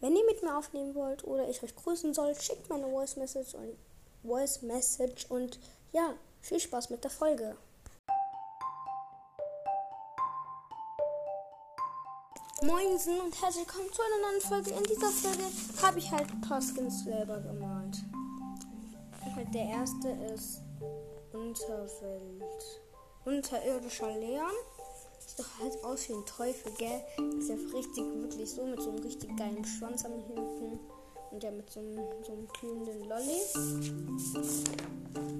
Wenn ihr mit mir aufnehmen wollt oder ich euch grüßen soll, schickt mir eine Voice Message und Voice Message und ja, viel Spaß mit der Folge. Moinsen und herzlich willkommen zu einer neuen Folge. In dieser Folge habe ich halt ein paar Skins selber gemalt. Halt der erste ist Unterwelt. Unterirdischer Leon. Doch halt aus wie ein Teufel, gell? Ist ja richtig, wirklich so mit so einem richtig geilen Schwanz am hinten. Und ja mit so einem, so einem glühenden Lolli.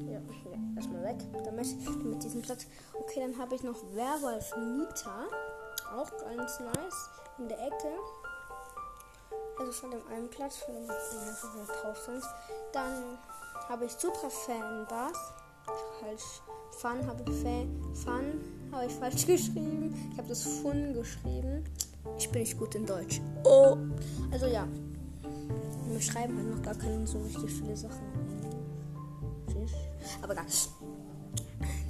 Ja, ja erstmal weg. Damit, damit diesen Platz. Okay, dann habe ich noch Werwolf Nita. Auch ganz nice. In der Ecke. Also von dem einen Platz, von dem einfach drauf sind. Dann habe ich Super Fan Bass. Halt Fun habe ich Fan. Fun habe ich falsch geschrieben. Ich habe das Fun geschrieben. Ich bin nicht gut in Deutsch. Oh. Also ja. Wir schreiben halt noch gar keine so richtig viele Sachen. Aber gar nicht.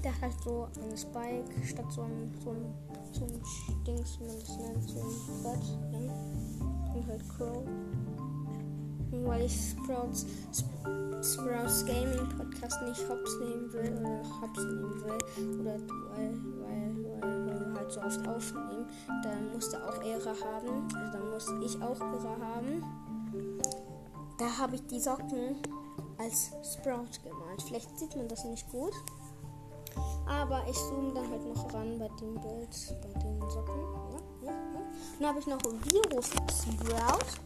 Der hat halt so einen Spike statt so ein, so ein, so ein Dings, wie man das nennt, so ein Bett. Ja? Und halt Crow. Weil ich Sprouts, Sprouts Gaming Podcast nicht hops nehmen will oder hops nehmen will oder weil, weil, weil, weil wir halt so oft aufnehmen, dann muss der auch Ehre haben. Also dann muss ich auch Ehre haben. Da habe ich die Socken als Sprout gemalt. Vielleicht sieht man das nicht gut. Aber ich zoome dann halt noch ran bei dem Bild, bei den Socken. Ja, ja, ja. Dann habe ich noch Virus Sprout.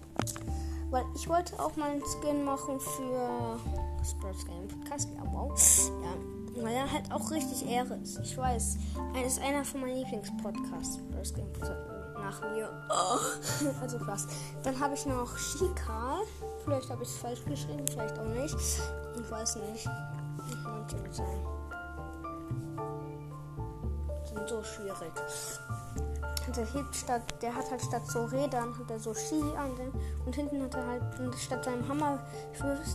Weil ich wollte auch mal einen Skin machen für Sprouts Game Podcast. Ja, wow. Ja, weil er halt auch richtig Ehre ist. Ich weiß. Er ist einer von meinen Lieblingspodcasts. Sprouts Game nach mir. Oh. Also krass. Dann habe ich noch Shika. Vielleicht habe ich es falsch geschrieben, vielleicht auch nicht. Ich weiß nicht. Ich wollte sagen sind so schwierig. Der, statt, der hat halt statt so Rädern hat er so Ski an den, und hinten hat er halt statt seinem Hammer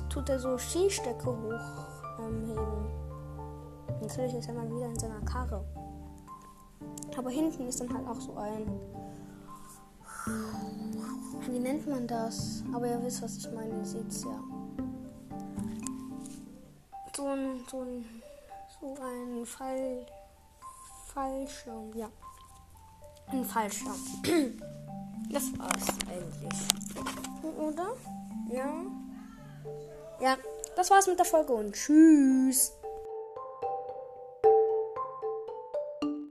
tut er so Skistöcke hochheben. Ähm, Natürlich ist er mal wieder in seiner Karre. Aber hinten ist dann halt auch so ein. Wie nennt man das? Aber ihr wisst, was ich meine. Ihr seht's ja. So ein, so ein, so ein Fall. Fallschirm, ja. Ein Fallschirm. Das war's eigentlich. Oder? Ja. Ja, das war's mit der Folge und tschüss.